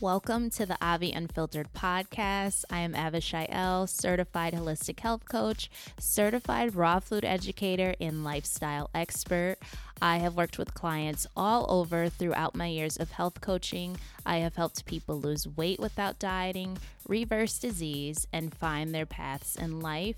Welcome to the Avi Unfiltered podcast. I am Avishai L, certified holistic health coach, certified raw food educator, and lifestyle expert. I have worked with clients all over throughout my years of health coaching. I have helped people lose weight without dieting, reverse disease, and find their paths in life.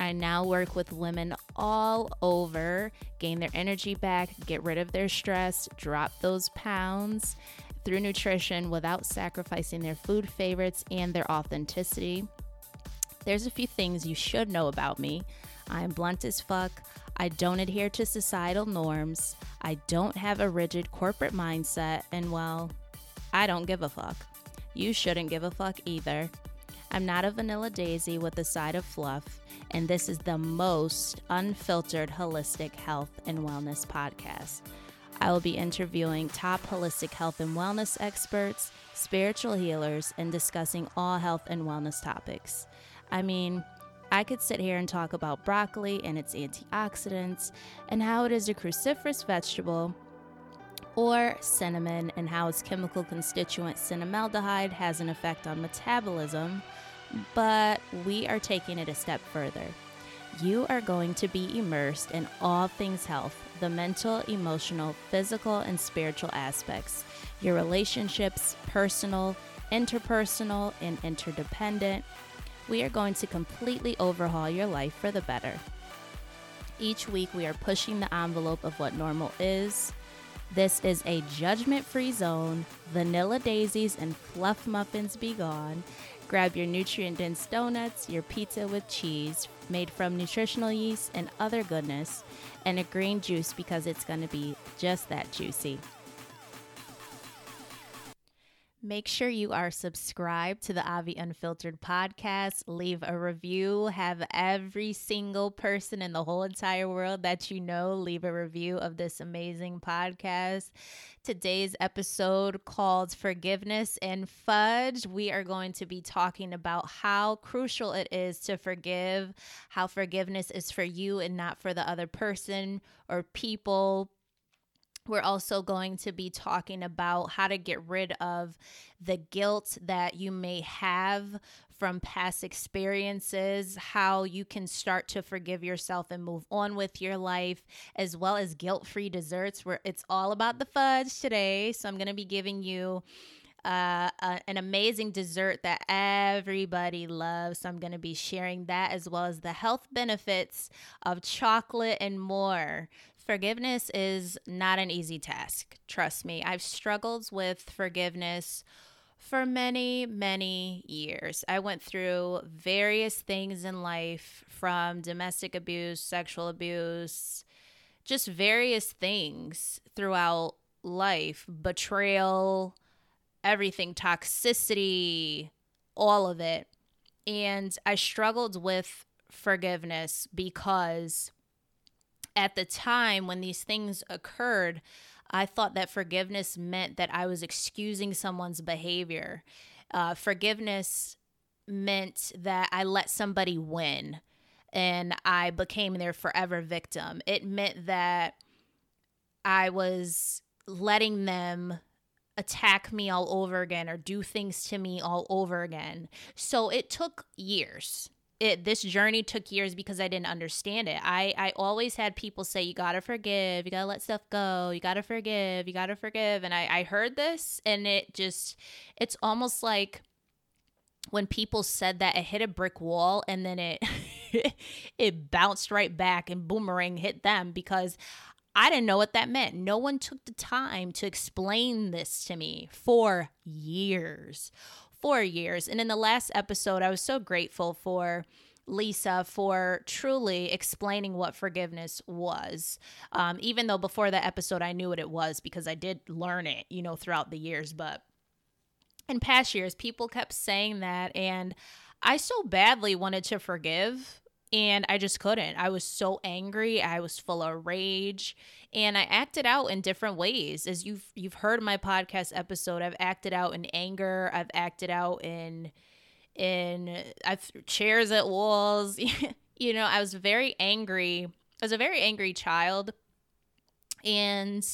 I now work with women all over, gain their energy back, get rid of their stress, drop those pounds through nutrition without sacrificing their food favorites and their authenticity. There's a few things you should know about me. I am blunt as fuck. I don't adhere to societal norms. I don't have a rigid corporate mindset. And well, I don't give a fuck. You shouldn't give a fuck either. I'm not a vanilla daisy with a side of fluff, and this is the most unfiltered holistic health and wellness podcast. I will be interviewing top holistic health and wellness experts, spiritual healers, and discussing all health and wellness topics. I mean, I could sit here and talk about broccoli and its antioxidants and how it is a cruciferous vegetable, or cinnamon and how its chemical constituent cinnamaldehyde has an effect on metabolism, but we are taking it a step further. You are going to be immersed in all things health the mental, emotional, physical, and spiritual aspects, your relationships, personal, interpersonal, and interdependent. We are going to completely overhaul your life for the better. Each week, we are pushing the envelope of what normal is. This is a judgment free zone. Vanilla daisies and fluff muffins be gone. Grab your nutrient dense donuts, your pizza with cheese made from nutritional yeast and other goodness, and a green juice because it's going to be just that juicy. Make sure you are subscribed to the Avi Unfiltered podcast. Leave a review. Have every single person in the whole entire world that you know leave a review of this amazing podcast. Today's episode called Forgiveness and Fudge. We are going to be talking about how crucial it is to forgive, how forgiveness is for you and not for the other person or people we're also going to be talking about how to get rid of the guilt that you may have from past experiences, how you can start to forgive yourself and move on with your life, as well as guilt free desserts, where it's all about the fudge today. So, I'm going to be giving you uh, an amazing dessert that everybody loves. So I'm going to be sharing that as well as the health benefits of chocolate and more. Forgiveness is not an easy task. Trust me, I've struggled with forgiveness for many, many years. I went through various things in life from domestic abuse, sexual abuse, just various things throughout life, betrayal, everything, toxicity, all of it. And I struggled with forgiveness because at the time when these things occurred, I thought that forgiveness meant that I was excusing someone's behavior. Uh, forgiveness meant that I let somebody win and I became their forever victim. It meant that I was letting them attack me all over again or do things to me all over again. So it took years it this journey took years because I didn't understand it. I I always had people say you gotta forgive, you gotta let stuff go, you gotta forgive, you gotta forgive, and I I heard this and it just it's almost like when people said that it hit a brick wall and then it it bounced right back and boomerang hit them because I didn't know what that meant. No one took the time to explain this to me for years four years. And in the last episode, I was so grateful for Lisa for truly explaining what forgiveness was. Um, even though before that episode, I knew what it was because I did learn it, you know, throughout the years. But in past years, people kept saying that. And I so badly wanted to forgive and I just couldn't. I was so angry. I was full of rage, and I acted out in different ways. As you've you've heard my podcast episode, I've acted out in anger. I've acted out in in I threw chairs at walls. you know, I was very angry. I was a very angry child, and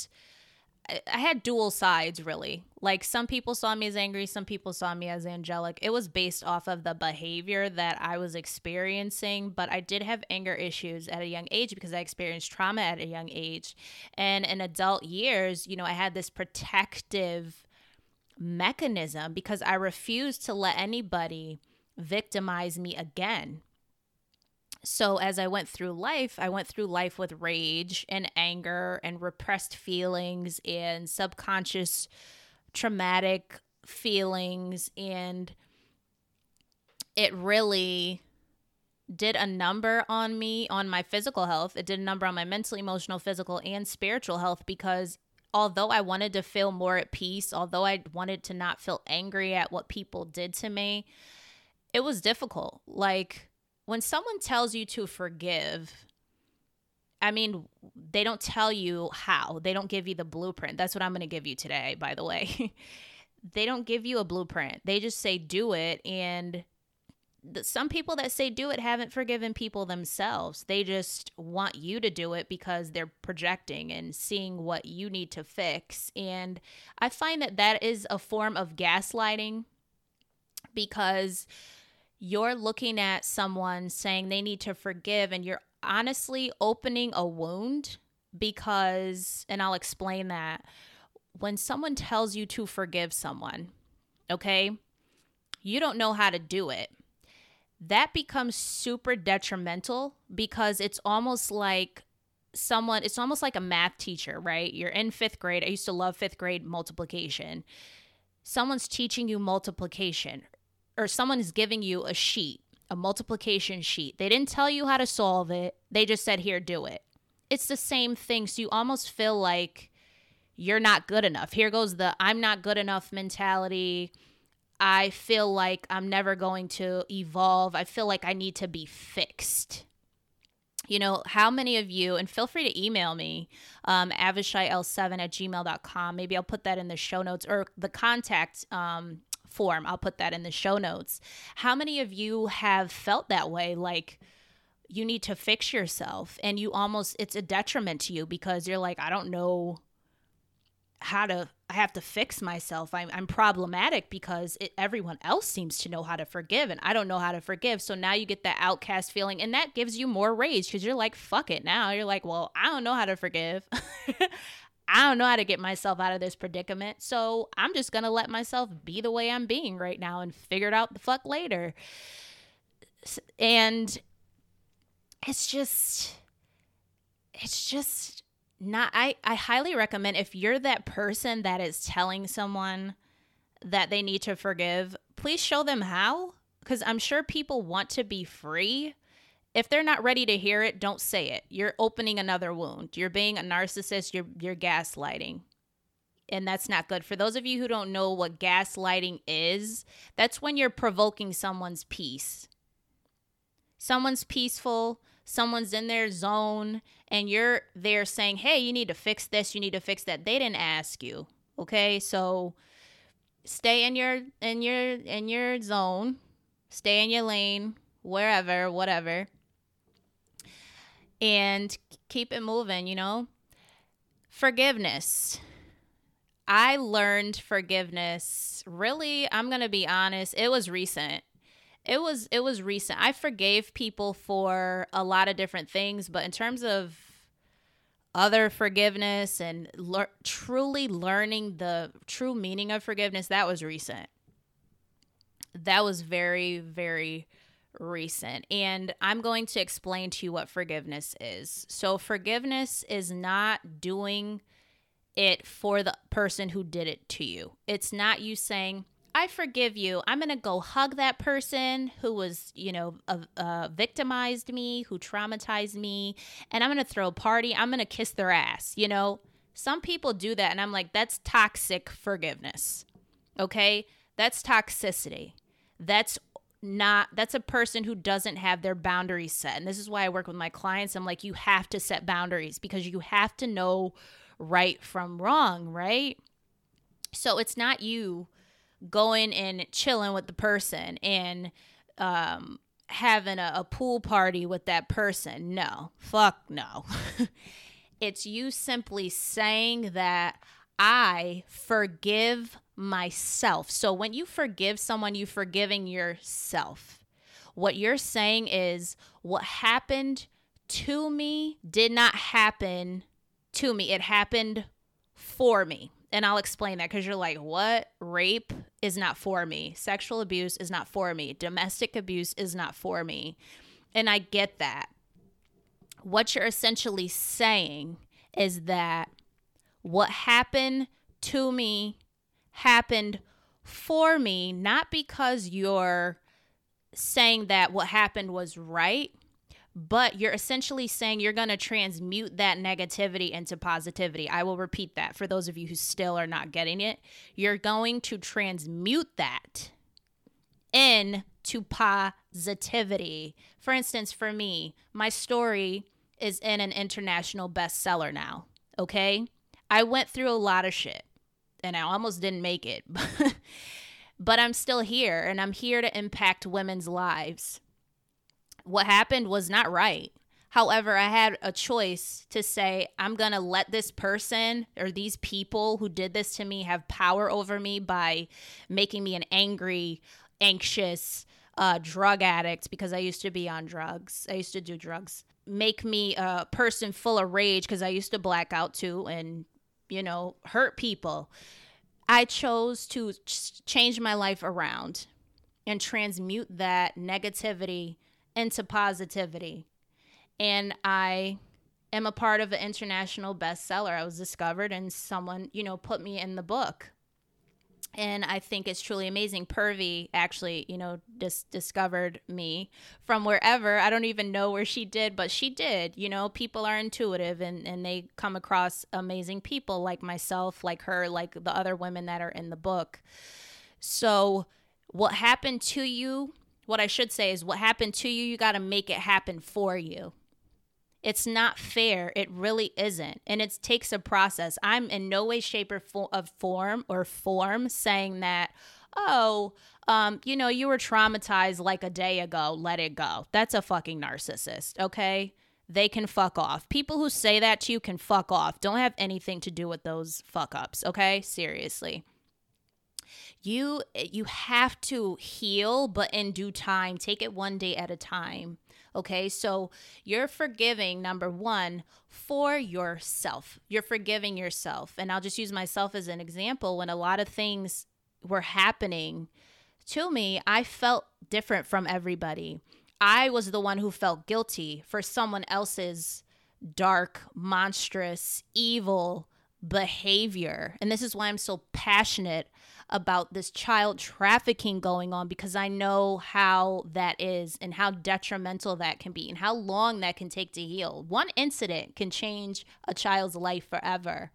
I had dual sides really. Like some people saw me as angry, some people saw me as angelic. It was based off of the behavior that I was experiencing, but I did have anger issues at a young age because I experienced trauma at a young age. And in adult years, you know, I had this protective mechanism because I refused to let anybody victimize me again so as I went through life, I went through life with rage and anger and repressed feelings and subconscious traumatic feelings and it really did a number on me on my physical health. It did a number on my mental, emotional, physical and spiritual health because although I wanted to feel more at peace, although I wanted to not feel angry at what people did to me, it was difficult. Like when someone tells you to forgive, I mean, they don't tell you how. They don't give you the blueprint. That's what I'm going to give you today, by the way. they don't give you a blueprint. They just say do it and some people that say do it haven't forgiven people themselves. They just want you to do it because they're projecting and seeing what you need to fix. And I find that that is a form of gaslighting because you're looking at someone saying they need to forgive and you're honestly opening a wound because, and I'll explain that. When someone tells you to forgive someone, okay, you don't know how to do it. That becomes super detrimental because it's almost like someone, it's almost like a math teacher, right? You're in fifth grade. I used to love fifth grade multiplication. Someone's teaching you multiplication or someone is giving you a sheet, a multiplication sheet. They didn't tell you how to solve it. They just said, "Here, do it." It's the same thing. So you almost feel like you're not good enough. Here goes the I'm not good enough mentality. I feel like I'm never going to evolve. I feel like I need to be fixed. You know, how many of you, and feel free to email me, um, avishayl7 at gmail.com. Maybe I'll put that in the show notes or the contact um, form. I'll put that in the show notes. How many of you have felt that way? Like, you need to fix yourself and you almost it's a detriment to you because you're like i don't know how to i have to fix myself i'm, I'm problematic because it, everyone else seems to know how to forgive and i don't know how to forgive so now you get that outcast feeling and that gives you more rage because you're like fuck it now you're like well i don't know how to forgive I don't know how to get myself out of this predicament. So I'm just going to let myself be the way I'm being right now and figure it out the fuck later. And it's just, it's just not, I, I highly recommend if you're that person that is telling someone that they need to forgive, please show them how. Because I'm sure people want to be free if they're not ready to hear it, don't say it. You're opening another wound. You're being a narcissist, you're you're gaslighting. And that's not good. For those of you who don't know what gaslighting is, that's when you're provoking someone's peace. Someone's peaceful, someone's in their zone, and you're there saying, Hey, you need to fix this, you need to fix that. They didn't ask you. Okay. So stay in your in your in your zone, stay in your lane, wherever, whatever and keep it moving, you know? Forgiveness. I learned forgiveness really, I'm going to be honest, it was recent. It was it was recent. I forgave people for a lot of different things, but in terms of other forgiveness and le- truly learning the true meaning of forgiveness, that was recent. That was very very recent. And I'm going to explain to you what forgiveness is. So, forgiveness is not doing it for the person who did it to you. It's not you saying, I forgive you. I'm going to go hug that person who was, you know, uh, uh, victimized me, who traumatized me, and I'm going to throw a party. I'm going to kiss their ass. You know, some people do that, and I'm like, that's toxic forgiveness. Okay? That's toxicity. That's not that's a person who doesn't have their boundaries set. And this is why I work with my clients. I'm like, you have to set boundaries because you have to know right from wrong, right? So it's not you going and chilling with the person and um, having a, a pool party with that person. No, fuck no. it's you simply saying that I forgive myself. So when you forgive someone, you're forgiving yourself. What you're saying is what happened to me did not happen to me, it happened for me. And I'll explain that because you're like, what? Rape is not for me. Sexual abuse is not for me. Domestic abuse is not for me. And I get that. What you're essentially saying is that what happened to me happened for me, not because you're saying that what happened was right, but you're essentially saying you're going to transmute that negativity into positivity. I will repeat that for those of you who still are not getting it. You're going to transmute that into positivity. For instance, for me, my story is in an international bestseller now, okay? I went through a lot of shit and I almost didn't make it. but I'm still here and I'm here to impact women's lives. What happened was not right. However, I had a choice to say, I'm going to let this person or these people who did this to me have power over me by making me an angry, anxious, uh, drug addict because I used to be on drugs. I used to do drugs. Make me a person full of rage because I used to black out too and, you know, hurt people. I chose to ch- change my life around and transmute that negativity into positivity. And I am a part of an international bestseller. I was discovered and someone, you know, put me in the book and I think it's truly amazing. Purvi actually, you know, just discovered me from wherever. I don't even know where she did, but she did. You know, people are intuitive and, and they come across amazing people like myself, like her, like the other women that are in the book. So, what happened to you, what I should say is what happened to you, you got to make it happen for you. It's not fair. It really isn't. And it takes a process. I'm in no way, shape, or fo- of form or form saying that, oh, um, you know, you were traumatized like a day ago. Let it go. That's a fucking narcissist, okay? They can fuck off. People who say that to you can fuck off. Don't have anything to do with those fuck ups, okay? Seriously you you have to heal but in due time take it one day at a time Okay, so you're forgiving, number one, for yourself. You're forgiving yourself. And I'll just use myself as an example. When a lot of things were happening to me, I felt different from everybody. I was the one who felt guilty for someone else's dark, monstrous, evil behavior. And this is why I'm so passionate about this child trafficking going on because I know how that is and how detrimental that can be and how long that can take to heal. One incident can change a child's life forever.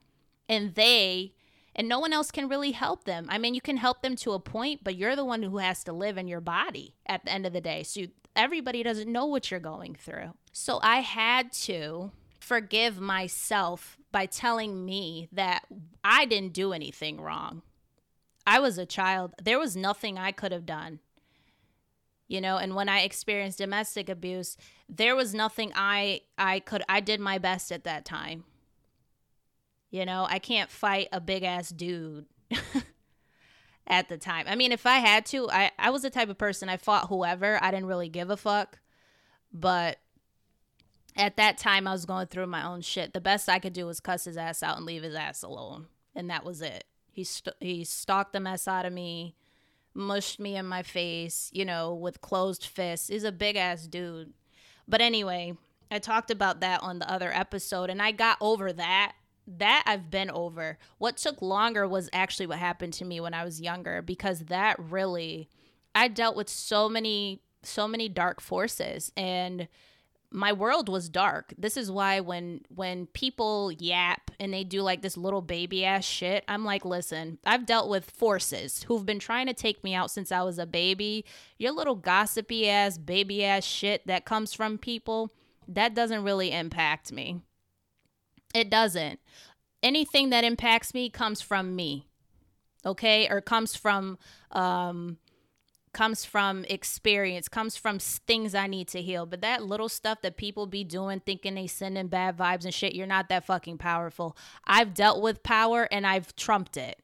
And they and no one else can really help them. I mean, you can help them to a point, but you're the one who has to live in your body at the end of the day. So you, everybody doesn't know what you're going through. So I had to forgive myself by telling me that I didn't do anything wrong. I was a child. There was nothing I could have done. You know, and when I experienced domestic abuse, there was nothing I I could I did my best at that time. You know, I can't fight a big ass dude at the time. I mean, if I had to, I I was the type of person I fought whoever. I didn't really give a fuck. But at that time I was going through my own shit. The best I could do was cuss his ass out and leave his ass alone. And that was it. He st- he stalked the mess out of me, mushed me in my face, you know, with closed fists. He's a big ass dude. But anyway, I talked about that on the other episode and I got over that. That I've been over. What took longer was actually what happened to me when I was younger because that really I dealt with so many so many dark forces and my world was dark. This is why when when people yap and they do like this little baby ass shit, I'm like, listen, I've dealt with forces who've been trying to take me out since I was a baby. Your little gossipy ass baby ass shit that comes from people, that doesn't really impact me. It doesn't. Anything that impacts me comes from me. Okay? Or comes from um comes from experience, comes from things I need to heal. But that little stuff that people be doing, thinking they sending bad vibes and shit, you're not that fucking powerful. I've dealt with power and I've trumped it.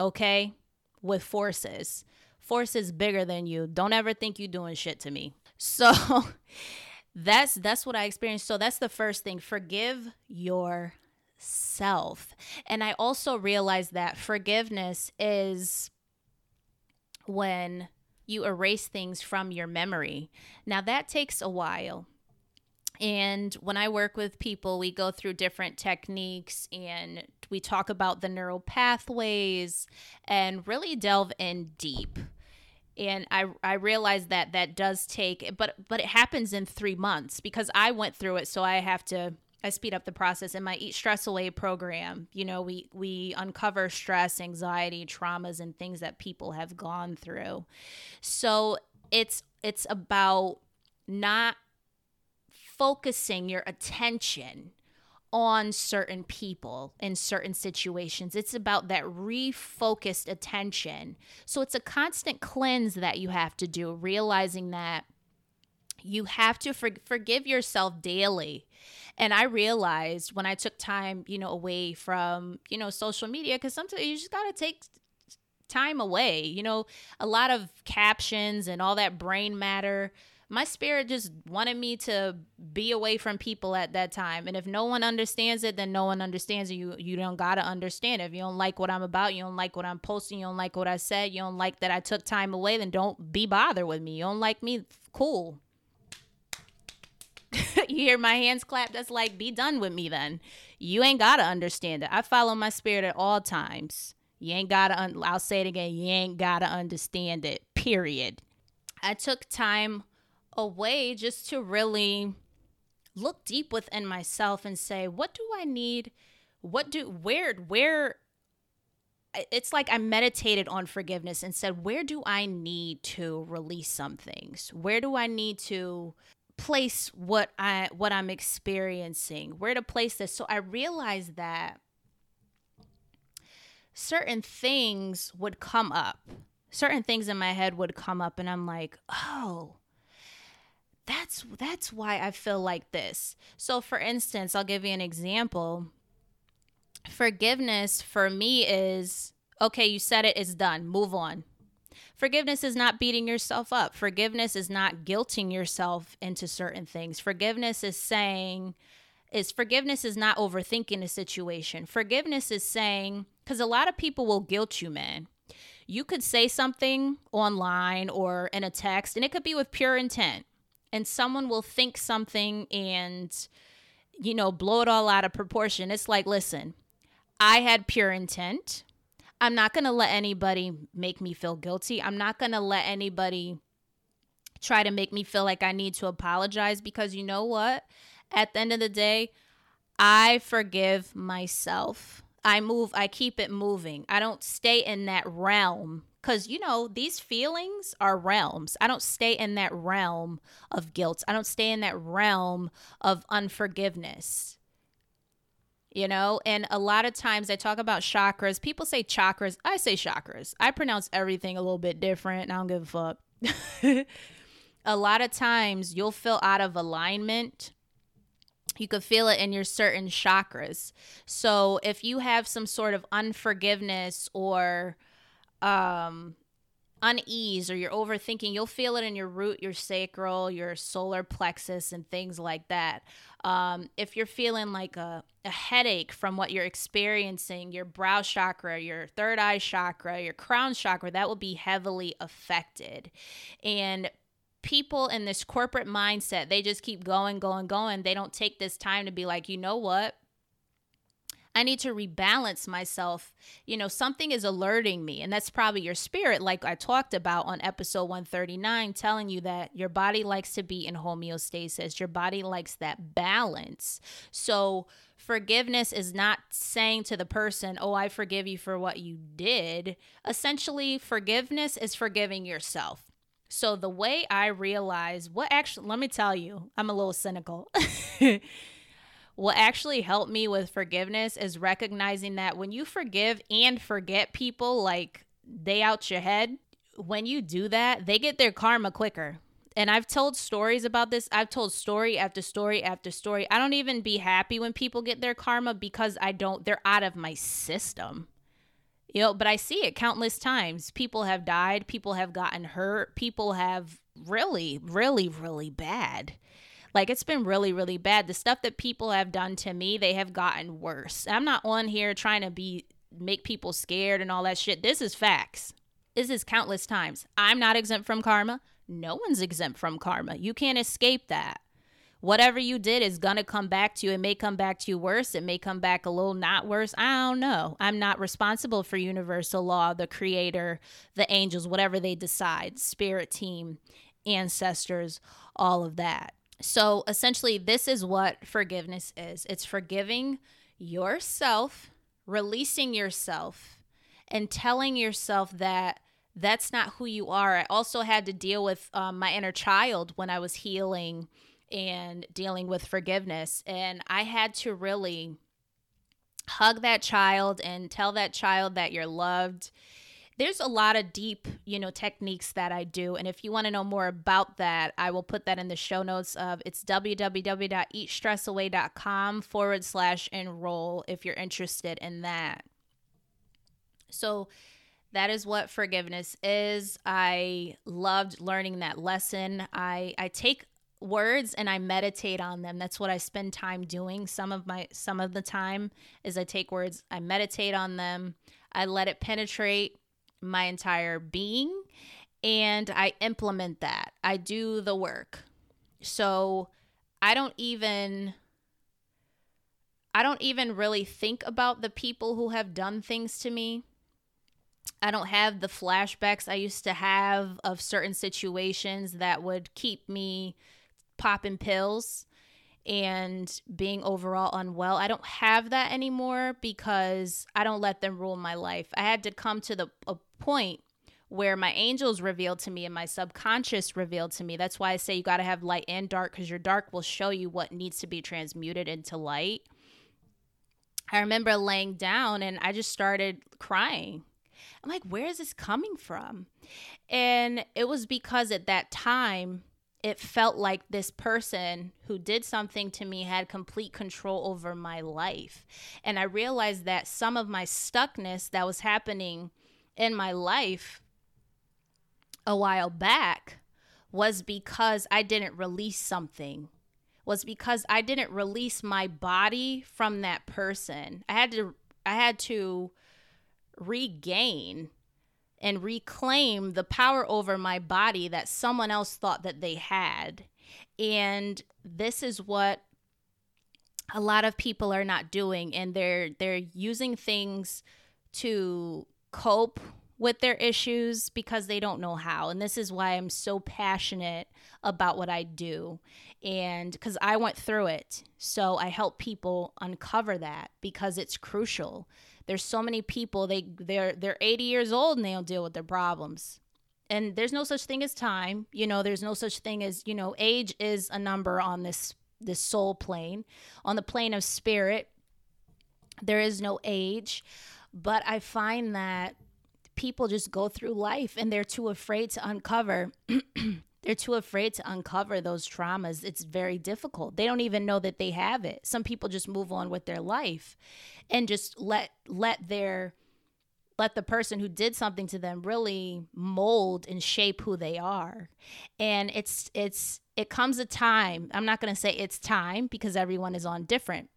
Okay? With forces. Forces bigger than you. Don't ever think you doing shit to me. So that's that's what I experienced. So that's the first thing. Forgive yourself. And I also realized that forgiveness is when you erase things from your memory. Now, that takes a while. And when I work with people, we go through different techniques and we talk about the neural pathways and really delve in deep. And I, I realize that that does take, but but it happens in three months because I went through it, so I have to I speed up the process in my Eat Stress Away program. You know, we we uncover stress, anxiety, traumas and things that people have gone through. So it's it's about not focusing your attention on certain people in certain situations. It's about that refocused attention. So it's a constant cleanse that you have to do, realizing that you have to for- forgive yourself daily and I realized when I took time, you know, away from, you know, social media, because sometimes you just got to take time away. You know, a lot of captions and all that brain matter. My spirit just wanted me to be away from people at that time. And if no one understands it, then no one understands it. You you don't gotta understand it. If you don't like what I'm about, you don't like what I'm posting, you don't like what I said, you don't like that I took time away, then don't be bothered with me. You don't like me, cool. you hear my hands clap? That's like be done with me then. You ain't gotta understand it. I follow my spirit at all times. You ain't gotta un- i'll say it again you ain't gotta understand it period. I took time away just to really look deep within myself and say what do i need? What do where where it's like I meditated on forgiveness and said, where do I need to release some things? Where do I need to place what I what I'm experiencing, where to place this. So I realized that certain things would come up. Certain things in my head would come up and I'm like, "Oh, that's that's why I feel like this." So for instance, I'll give you an example. Forgiveness for me is okay, you said it, it's done. Move on. Forgiveness is not beating yourself up. Forgiveness is not guilting yourself into certain things. Forgiveness is saying, is forgiveness is not overthinking a situation. Forgiveness is saying, because a lot of people will guilt you, man. You could say something online or in a text, and it could be with pure intent. And someone will think something and, you know, blow it all out of proportion. It's like, listen, I had pure intent. I'm not going to let anybody make me feel guilty. I'm not going to let anybody try to make me feel like I need to apologize because you know what? At the end of the day, I forgive myself. I move, I keep it moving. I don't stay in that realm because, you know, these feelings are realms. I don't stay in that realm of guilt. I don't stay in that realm of unforgiveness you know? And a lot of times i talk about chakras. People say chakras. I say chakras. I pronounce everything a little bit different i don't give a fuck. A lot of times you'll feel out of alignment. You could feel it in your certain chakras. So if you have some sort of unforgiveness or um unease or you're overthinking, you'll feel it in your root, your sacral, your solar plexus, and things like that. Um, if you're feeling like a, a headache from what you're experiencing, your brow chakra, your third eye chakra, your crown chakra, that will be heavily affected. And people in this corporate mindset, they just keep going, going, going. They don't take this time to be like, you know what? I need to rebalance myself. You know, something is alerting me, and that's probably your spirit, like I talked about on episode 139, telling you that your body likes to be in homeostasis, your body likes that balance. So, forgiveness is not saying to the person, Oh, I forgive you for what you did. Essentially, forgiveness is forgiving yourself. So, the way I realize what actually, let me tell you, I'm a little cynical. what actually helped me with forgiveness is recognizing that when you forgive and forget people like they out your head, when you do that, they get their karma quicker. And I've told stories about this. I've told story after story after story. I don't even be happy when people get their karma because I don't, they're out of my system. You know, but I see it countless times. People have died, people have gotten hurt, people have really, really, really bad. Like it's been really, really bad. The stuff that people have done to me, they have gotten worse. I'm not on here trying to be make people scared and all that shit. This is facts. This is countless times. I'm not exempt from karma. No one's exempt from karma. You can't escape that. Whatever you did is going to come back to you. It may come back to you worse. It may come back a little not worse. I don't know. I'm not responsible for universal law, the creator, the angels, whatever they decide, spirit team, ancestors, all of that. So essentially, this is what forgiveness is it's forgiving yourself, releasing yourself, and telling yourself that that's not who you are. I also had to deal with um, my inner child when I was healing and dealing with forgiveness. And I had to really hug that child and tell that child that you're loved. There's a lot of deep, you know, techniques that I do. And if you want to know more about that, I will put that in the show notes of it's www.eatstressaway.com forward slash enroll if you're interested in that. So that is what forgiveness is. I loved learning that lesson. I I take words and I meditate on them. That's what I spend time doing. Some of my some of the time is I take words, I meditate on them. I let it penetrate my entire being and I implement that. I do the work. So I don't even I don't even really think about the people who have done things to me. I don't have the flashbacks I used to have of certain situations that would keep me popping pills and being overall unwell. I don't have that anymore because I don't let them rule my life. I had to come to the a point where my angels revealed to me and my subconscious revealed to me. That's why I say you got to have light and dark because your dark will show you what needs to be transmuted into light. I remember laying down and I just started crying. I'm like, where is this coming from? And it was because at that time, it felt like this person who did something to me had complete control over my life. And I realized that some of my stuckness that was happening in my life a while back was because I didn't release something. Was because I didn't release my body from that person. I had to I had to regain and reclaim the power over my body that someone else thought that they had. And this is what a lot of people are not doing and they're they're using things to cope with their issues because they don't know how. And this is why I'm so passionate about what I do. And because I went through it. So I help people uncover that because it's crucial. There's so many people they they're they're 80 years old and they don't deal with their problems. And there's no such thing as time. You know, there's no such thing as, you know, age is a number on this this soul plane. On the plane of spirit, there is no age. But I find that people just go through life and they're too afraid to uncover they're too afraid to uncover those traumas. It's very difficult. They don't even know that they have it. Some people just move on with their life and just let let their let the person who did something to them really mold and shape who they are. And it's it's it comes a time. I'm not going to say it's time because everyone is on different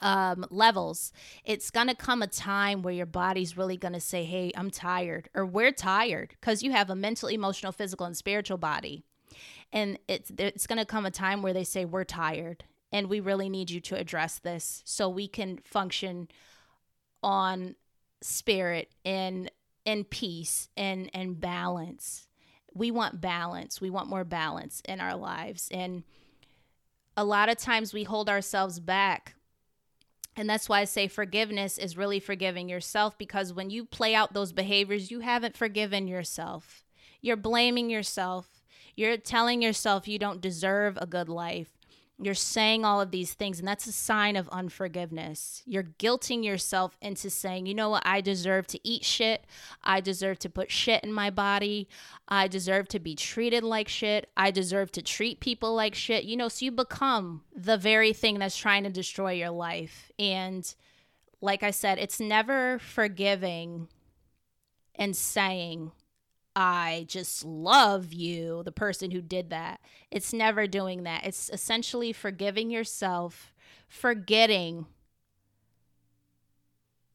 um, levels, it's going to come a time where your body's really going to say, Hey, I'm tired, or we're tired, because you have a mental, emotional, physical, and spiritual body. And it's, it's going to come a time where they say, We're tired, and we really need you to address this so we can function on spirit and in peace and and balance. We want balance. We want more balance in our lives. And a lot of times we hold ourselves back and that's why I say forgiveness is really forgiving yourself because when you play out those behaviors, you haven't forgiven yourself. You're blaming yourself. You're telling yourself you don't deserve a good life. You're saying all of these things, and that's a sign of unforgiveness. You're guilting yourself into saying, you know what, I deserve to eat shit. I deserve to put shit in my body. I deserve to be treated like shit. I deserve to treat people like shit. You know, so you become the very thing that's trying to destroy your life. And like I said, it's never forgiving and saying, I just love you, the person who did that. It's never doing that. It's essentially forgiving yourself, forgetting.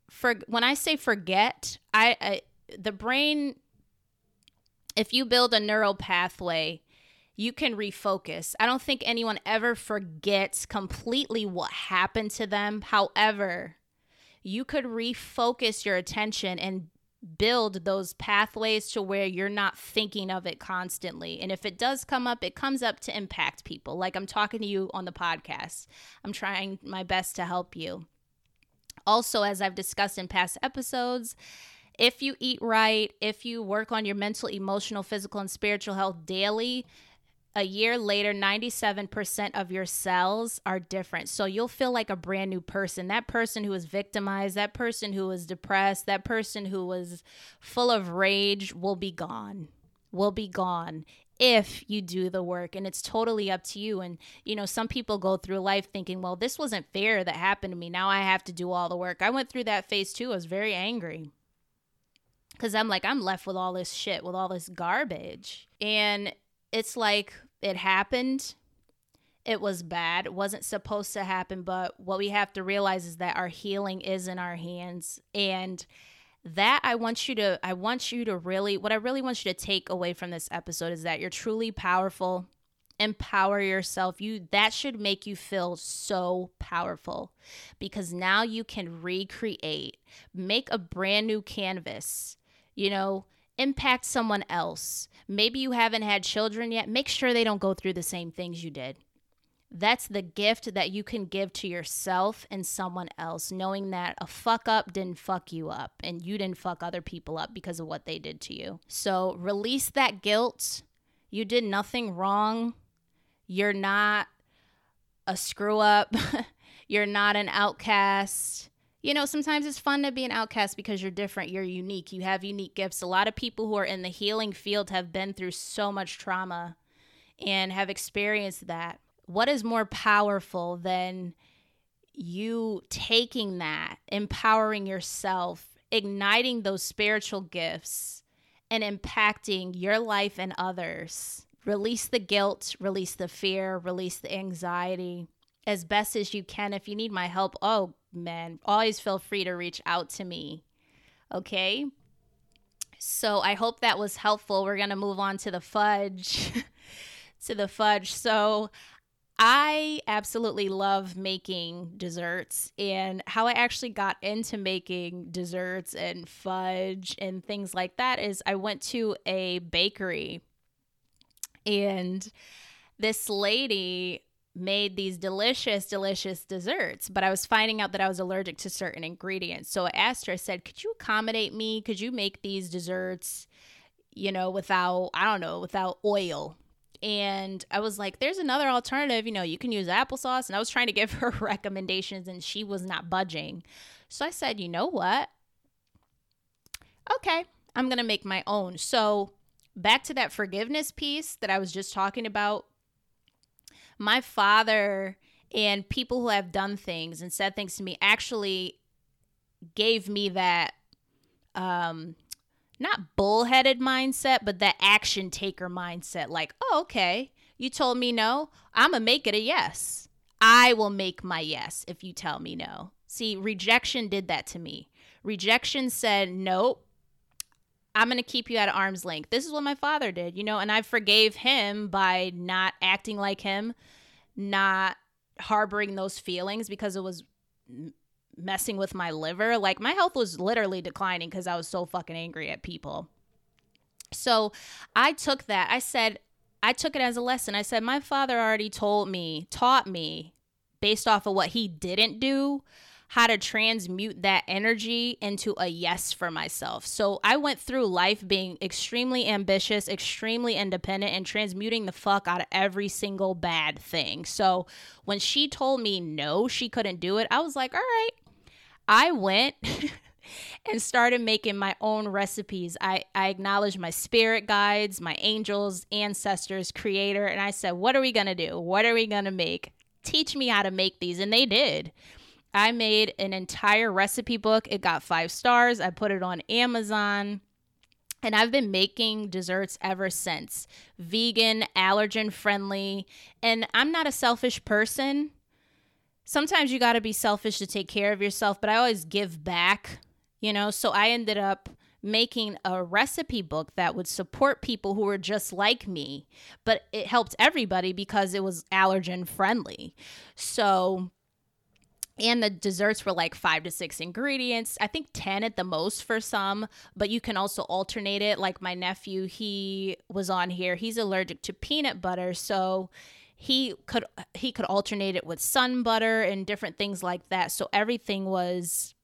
For when I say forget, I, I the brain if you build a neural pathway, you can refocus. I don't think anyone ever forgets completely what happened to them. However, you could refocus your attention and build those pathways to where you're not thinking of it constantly. And if it does come up, it comes up to impact people. Like I'm talking to you on the podcast, I'm trying my best to help you. Also, as I've discussed in past episodes, if you eat right, if you work on your mental, emotional, physical, and spiritual health daily, a year later, 97% of your cells are different. So you'll feel like a brand new person. That person who was victimized, that person who was depressed, that person who was full of rage will be gone. Will be gone if you do the work and it's totally up to you and you know some people go through life thinking well this wasn't fair that happened to me now i have to do all the work i went through that phase too i was very angry because i'm like i'm left with all this shit with all this garbage and it's like it happened. It was bad. It wasn't supposed to happen, but what we have to realize is that our healing is in our hands and that I want you to I want you to really what I really want you to take away from this episode is that you're truly powerful. Empower yourself. You that should make you feel so powerful because now you can recreate, make a brand new canvas. You know, impact someone else. Maybe you haven't had children yet. Make sure they don't go through the same things you did. That's the gift that you can give to yourself and someone else, knowing that a fuck up didn't fuck you up and you didn't fuck other people up because of what they did to you. So release that guilt. You did nothing wrong. You're not a screw up. You're not an outcast you know, sometimes it's fun to be an outcast because you're different, you're unique, you have unique gifts. A lot of people who are in the healing field have been through so much trauma and have experienced that. What is more powerful than you taking that, empowering yourself, igniting those spiritual gifts, and impacting your life and others? Release the guilt, release the fear, release the anxiety as best as you can. If you need my help, oh, man, always feel free to reach out to me. Okay. So I hope that was helpful. We're going to move on to the fudge. to the fudge. So I absolutely love making desserts and how I actually got into making desserts and fudge and things like that is I went to a bakery and this lady made these delicious, delicious desserts, but I was finding out that I was allergic to certain ingredients. So I asked her, I said, Could you accommodate me? Could you make these desserts, you know, without, I don't know, without oil? And I was like, There's another alternative. You know, you can use applesauce. And I was trying to give her recommendations, and she was not budging. So I said, You know what? Okay, I'm going to make my own. So back to that forgiveness piece that I was just talking about my father and people who have done things and said things to me actually gave me that um not bullheaded mindset but that action taker mindset. Like oh okay. You told me no. I'm gonna make it a yes. I will make my yes if you tell me no. See rejection did that to me. Rejection said nope I'm going to keep you at arm's length. This is what my father did, you know, and I forgave him by not acting like him, not harboring those feelings because it was messing with my liver. Like my health was literally declining because I was so fucking angry at people. So I took that. I said, I took it as a lesson. I said, my father already told me, taught me based off of what he didn't do how to transmute that energy into a yes for myself. So I went through life being extremely ambitious, extremely independent, and transmuting the fuck out of every single bad thing. So when she told me no, she couldn't do it, I was like, all right. I went. and started making my own recipes. I, I acknowledged my spirit guides, my angels, ancestors, creator, and I said, What are we to do? What are we to make? Teach me how to make these. And they did. I made an entire recipe book. It got five stars. I put it on Amazon. And I've been making desserts ever since. Vegan, allergen friendly. And I'm not a selfish person. Sometimes you got to be selfish to take care of yourself, but I always give back, you know? So I ended up making a recipe book that would support people who were just like me, but it helped everybody because it was allergen friendly. So and the desserts were like five to six ingredients i think 10 at the most for some but you can also alternate it. Like my nephew he was on here he's allergic to peanut butter so he could he could alternate it with sun butter and different things like that. So everything was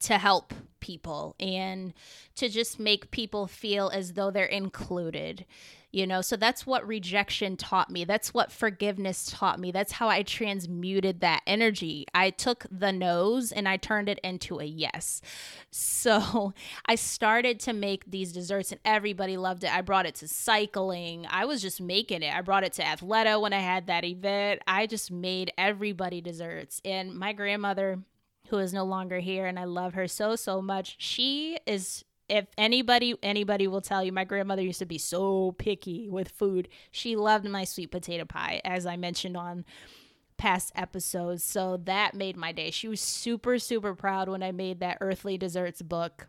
to help people and to just make people feel as though they're included you know? So that's what rejection taught me. That's what forgiveness taught me. That's how i transmuted that energy. I took the no's and i turned it into a yes. So i started to make these desserts and everybody loved it. I brought it to cycling. I was just making it. I brought it to athleta when i had that event. I just made everybody desserts. And my grandmother who is no longer here and i love her so so much she is if anybody anybody will tell you my grandmother used to be so picky with food she loved my sweet potato pie as i mentioned on past episodes so that made my day she was super super proud when i made that earthly desserts book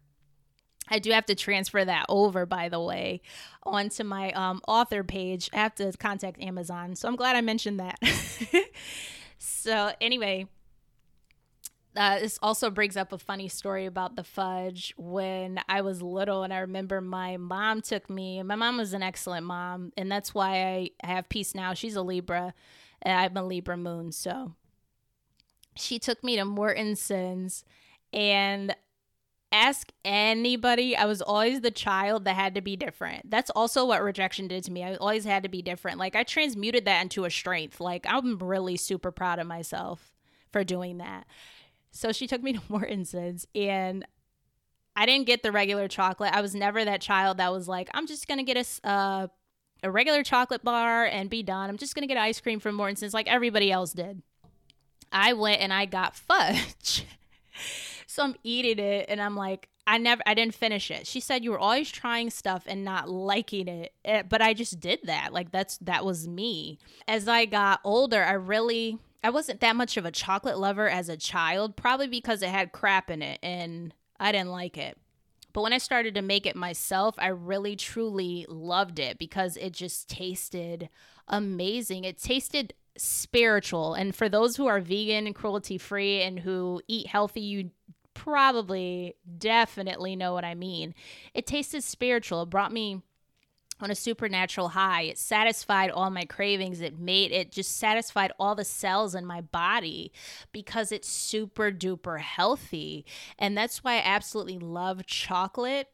I do have to transfer that over, by the way, onto my um, author page. I have to contact Amazon. So I'm glad I mentioned that. so, anyway, uh, this also brings up a funny story about the fudge. When I was little, and I remember my mom took me, my mom was an excellent mom, and that's why I have peace now. She's a Libra, and I'm a Libra moon. So she took me to Mortenson's, and ask anybody. I was always the child that had to be different. That's also what rejection did to me. I always had to be different. Like, I transmuted that into a strength. Like, I'm really super proud of myself for doing that. So she took me to Mortenson's and I didn't get the regular chocolate. I was never that child that was like, I'm just going to get a, uh, a regular chocolate bar and be done. I'm just going to get ice cream from Mortenson's like everybody else did. I went and I got fudge. so I'm eating it and I'm like, I never, I didn't finish it. She said you were always trying stuff and not liking it, eh, but I just did that. Like that's that was me. As I got older, I really I wasn't that much of a chocolate lover as a child, probably because it had crap in it and I didn't like it. But when I started to make it myself, I really truly loved it because it just tasted amazing. It tasted spiritual. And for those who are vegan and cruelty free and who eat healthy, you probably definitely know what I mean. It tasted spiritual. It brought me on a supernatural high. It satisfied all my cravings. It made it just satisfied all the cells in my body because it's super duper healthy. And that's why I absolutely love chocolate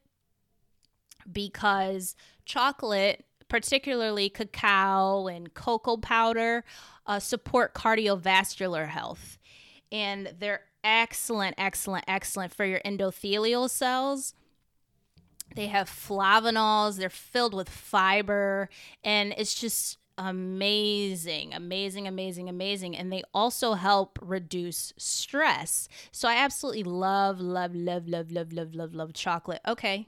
because chocolate, particularly cacao and cocoa powder, uh, support cardiovascular health. And they're excellent, excellent, excellent for your endothelial cells they have flavanols, they're filled with fiber, and it's just amazing, amazing, amazing, amazing. And they also help reduce stress. So I absolutely love, love, love, love, love, love, love, love chocolate. Okay.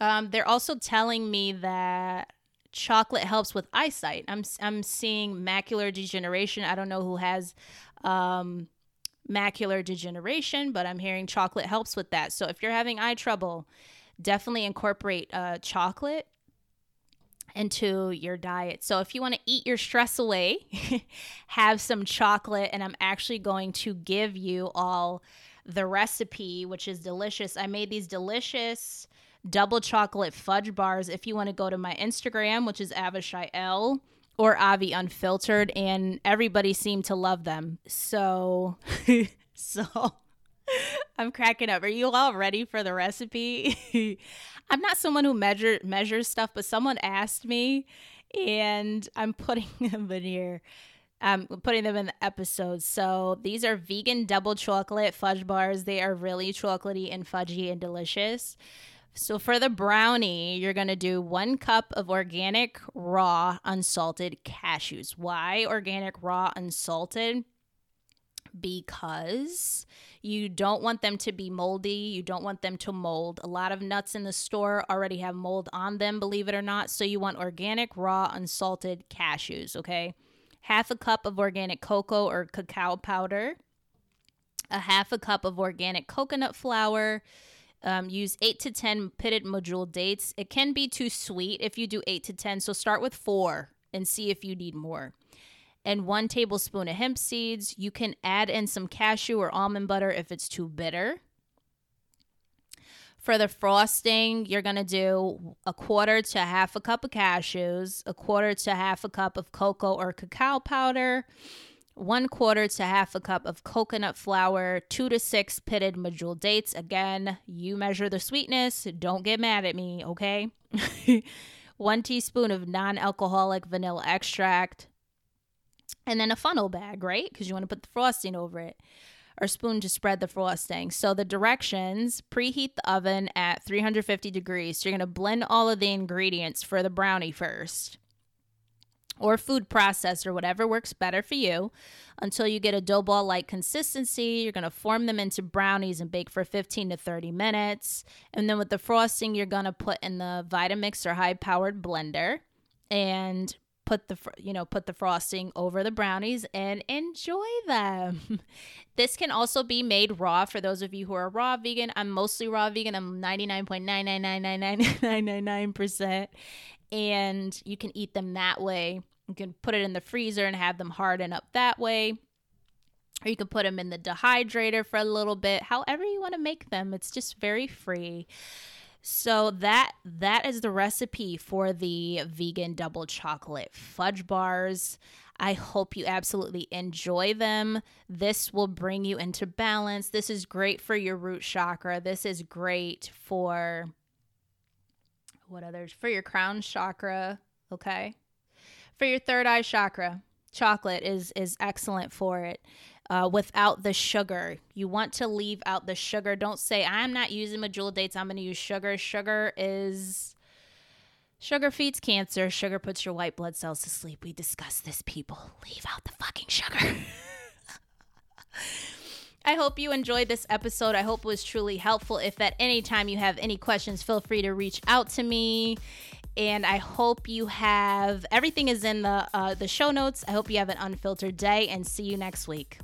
Um, they're also telling me that chocolate helps with eyesight. I'm I'm seeing macular degeneration. I don't know who has um, macular degeneration, but I'm hearing chocolate helps with that. So if you're having eye trouble, definitely incorporate uh, chocolate into your diet. So if you want to eat your stress away, have some chocolate. And I'm actually going to give you all the recipe, which is delicious. I made these delicious double chocolate fudge bars. If you want to go to my Instagram, which is Avishai L, or Avi Unfiltered, and everybody seemed to love them. So, so I'm cracking up. Are you all ready for the recipe? I'm not someone who measure measures stuff, but someone asked me, and I'm putting them in here. I'm putting them in the episode. So these are vegan double chocolate fudge bars. They are really chocolatey and fudgy and delicious. So for the brownie, you're going to do one cup of organic raw unsalted cashews. Why organic raw unsalted? Because you don't want them to be moldy. You don't want them to mold. A lot of nuts in the store already have mold on them, believe it or not. So you want organic raw unsalted cashews, okay? Half a cup of organic cocoa or cacao powder, a half a cup of organic coconut flour um, use 8 to 10 pitted medjool dates. It can be too sweet if you do 8 to 10, so start with 4 and see if you need more. And one tablespoon of hemp seeds. You can add in some cashew or almond butter if it's too bitter. For the frosting, you're going to do a quarter to half a cup of cashews, a quarter to half a cup of cocoa or cacao powder, one quarter to half a cup of coconut flour, two to six pitted medjool dates. Again, you measure the sweetness. Don't get mad at me, okay? one teaspoon of non alcoholic vanilla extract, and then a funnel bag, right? Because you want to put the frosting over it. Or spoon to spread the frosting. So the directions preheat the oven at 350 degrees. So you're going to blend all of the ingredients for the brownie first or food processor, whatever works better for you, until you get a dough ball like consistency. You're going to form them into brownies and bake for 15 to 30 minutes. And then with the frosting, you're going to put in the Vitamix or high powered blender and put the you know put the frosting over the brownies and enjoy them this can also be made raw for those of you who are raw vegan i'm mostly raw vegan i'm 99.9999999% and you can eat them that way. You can put it in the freezer and have them harden up that way. Or you can put them in the dehydrator for a little bit. However you want to make them. It's just very free. So that that is the recipe for the vegan double chocolate fudge bars. I hope you absolutely enjoy them. This will bring you into balance. This is great for your root chakra. This is great for what others? For your crown chakra, okay? For your third eye chakra, chocolate is is excellent for it. Uh, without the sugar, you want to leave out the sugar. Don't say I'm not using medjool dates. I'm going to use sugar. Sugar is sugar feeds cancer. Sugar puts your white blood cells to sleep. We discuss this, people. Leave out the fucking sugar. I hope you enjoyed this episode. I hope it was truly helpful. If at any time you have any questions, feel free to reach out to me. And I hope you have everything is in the uh, the show notes. I hope you have an unfiltered day and see you next week.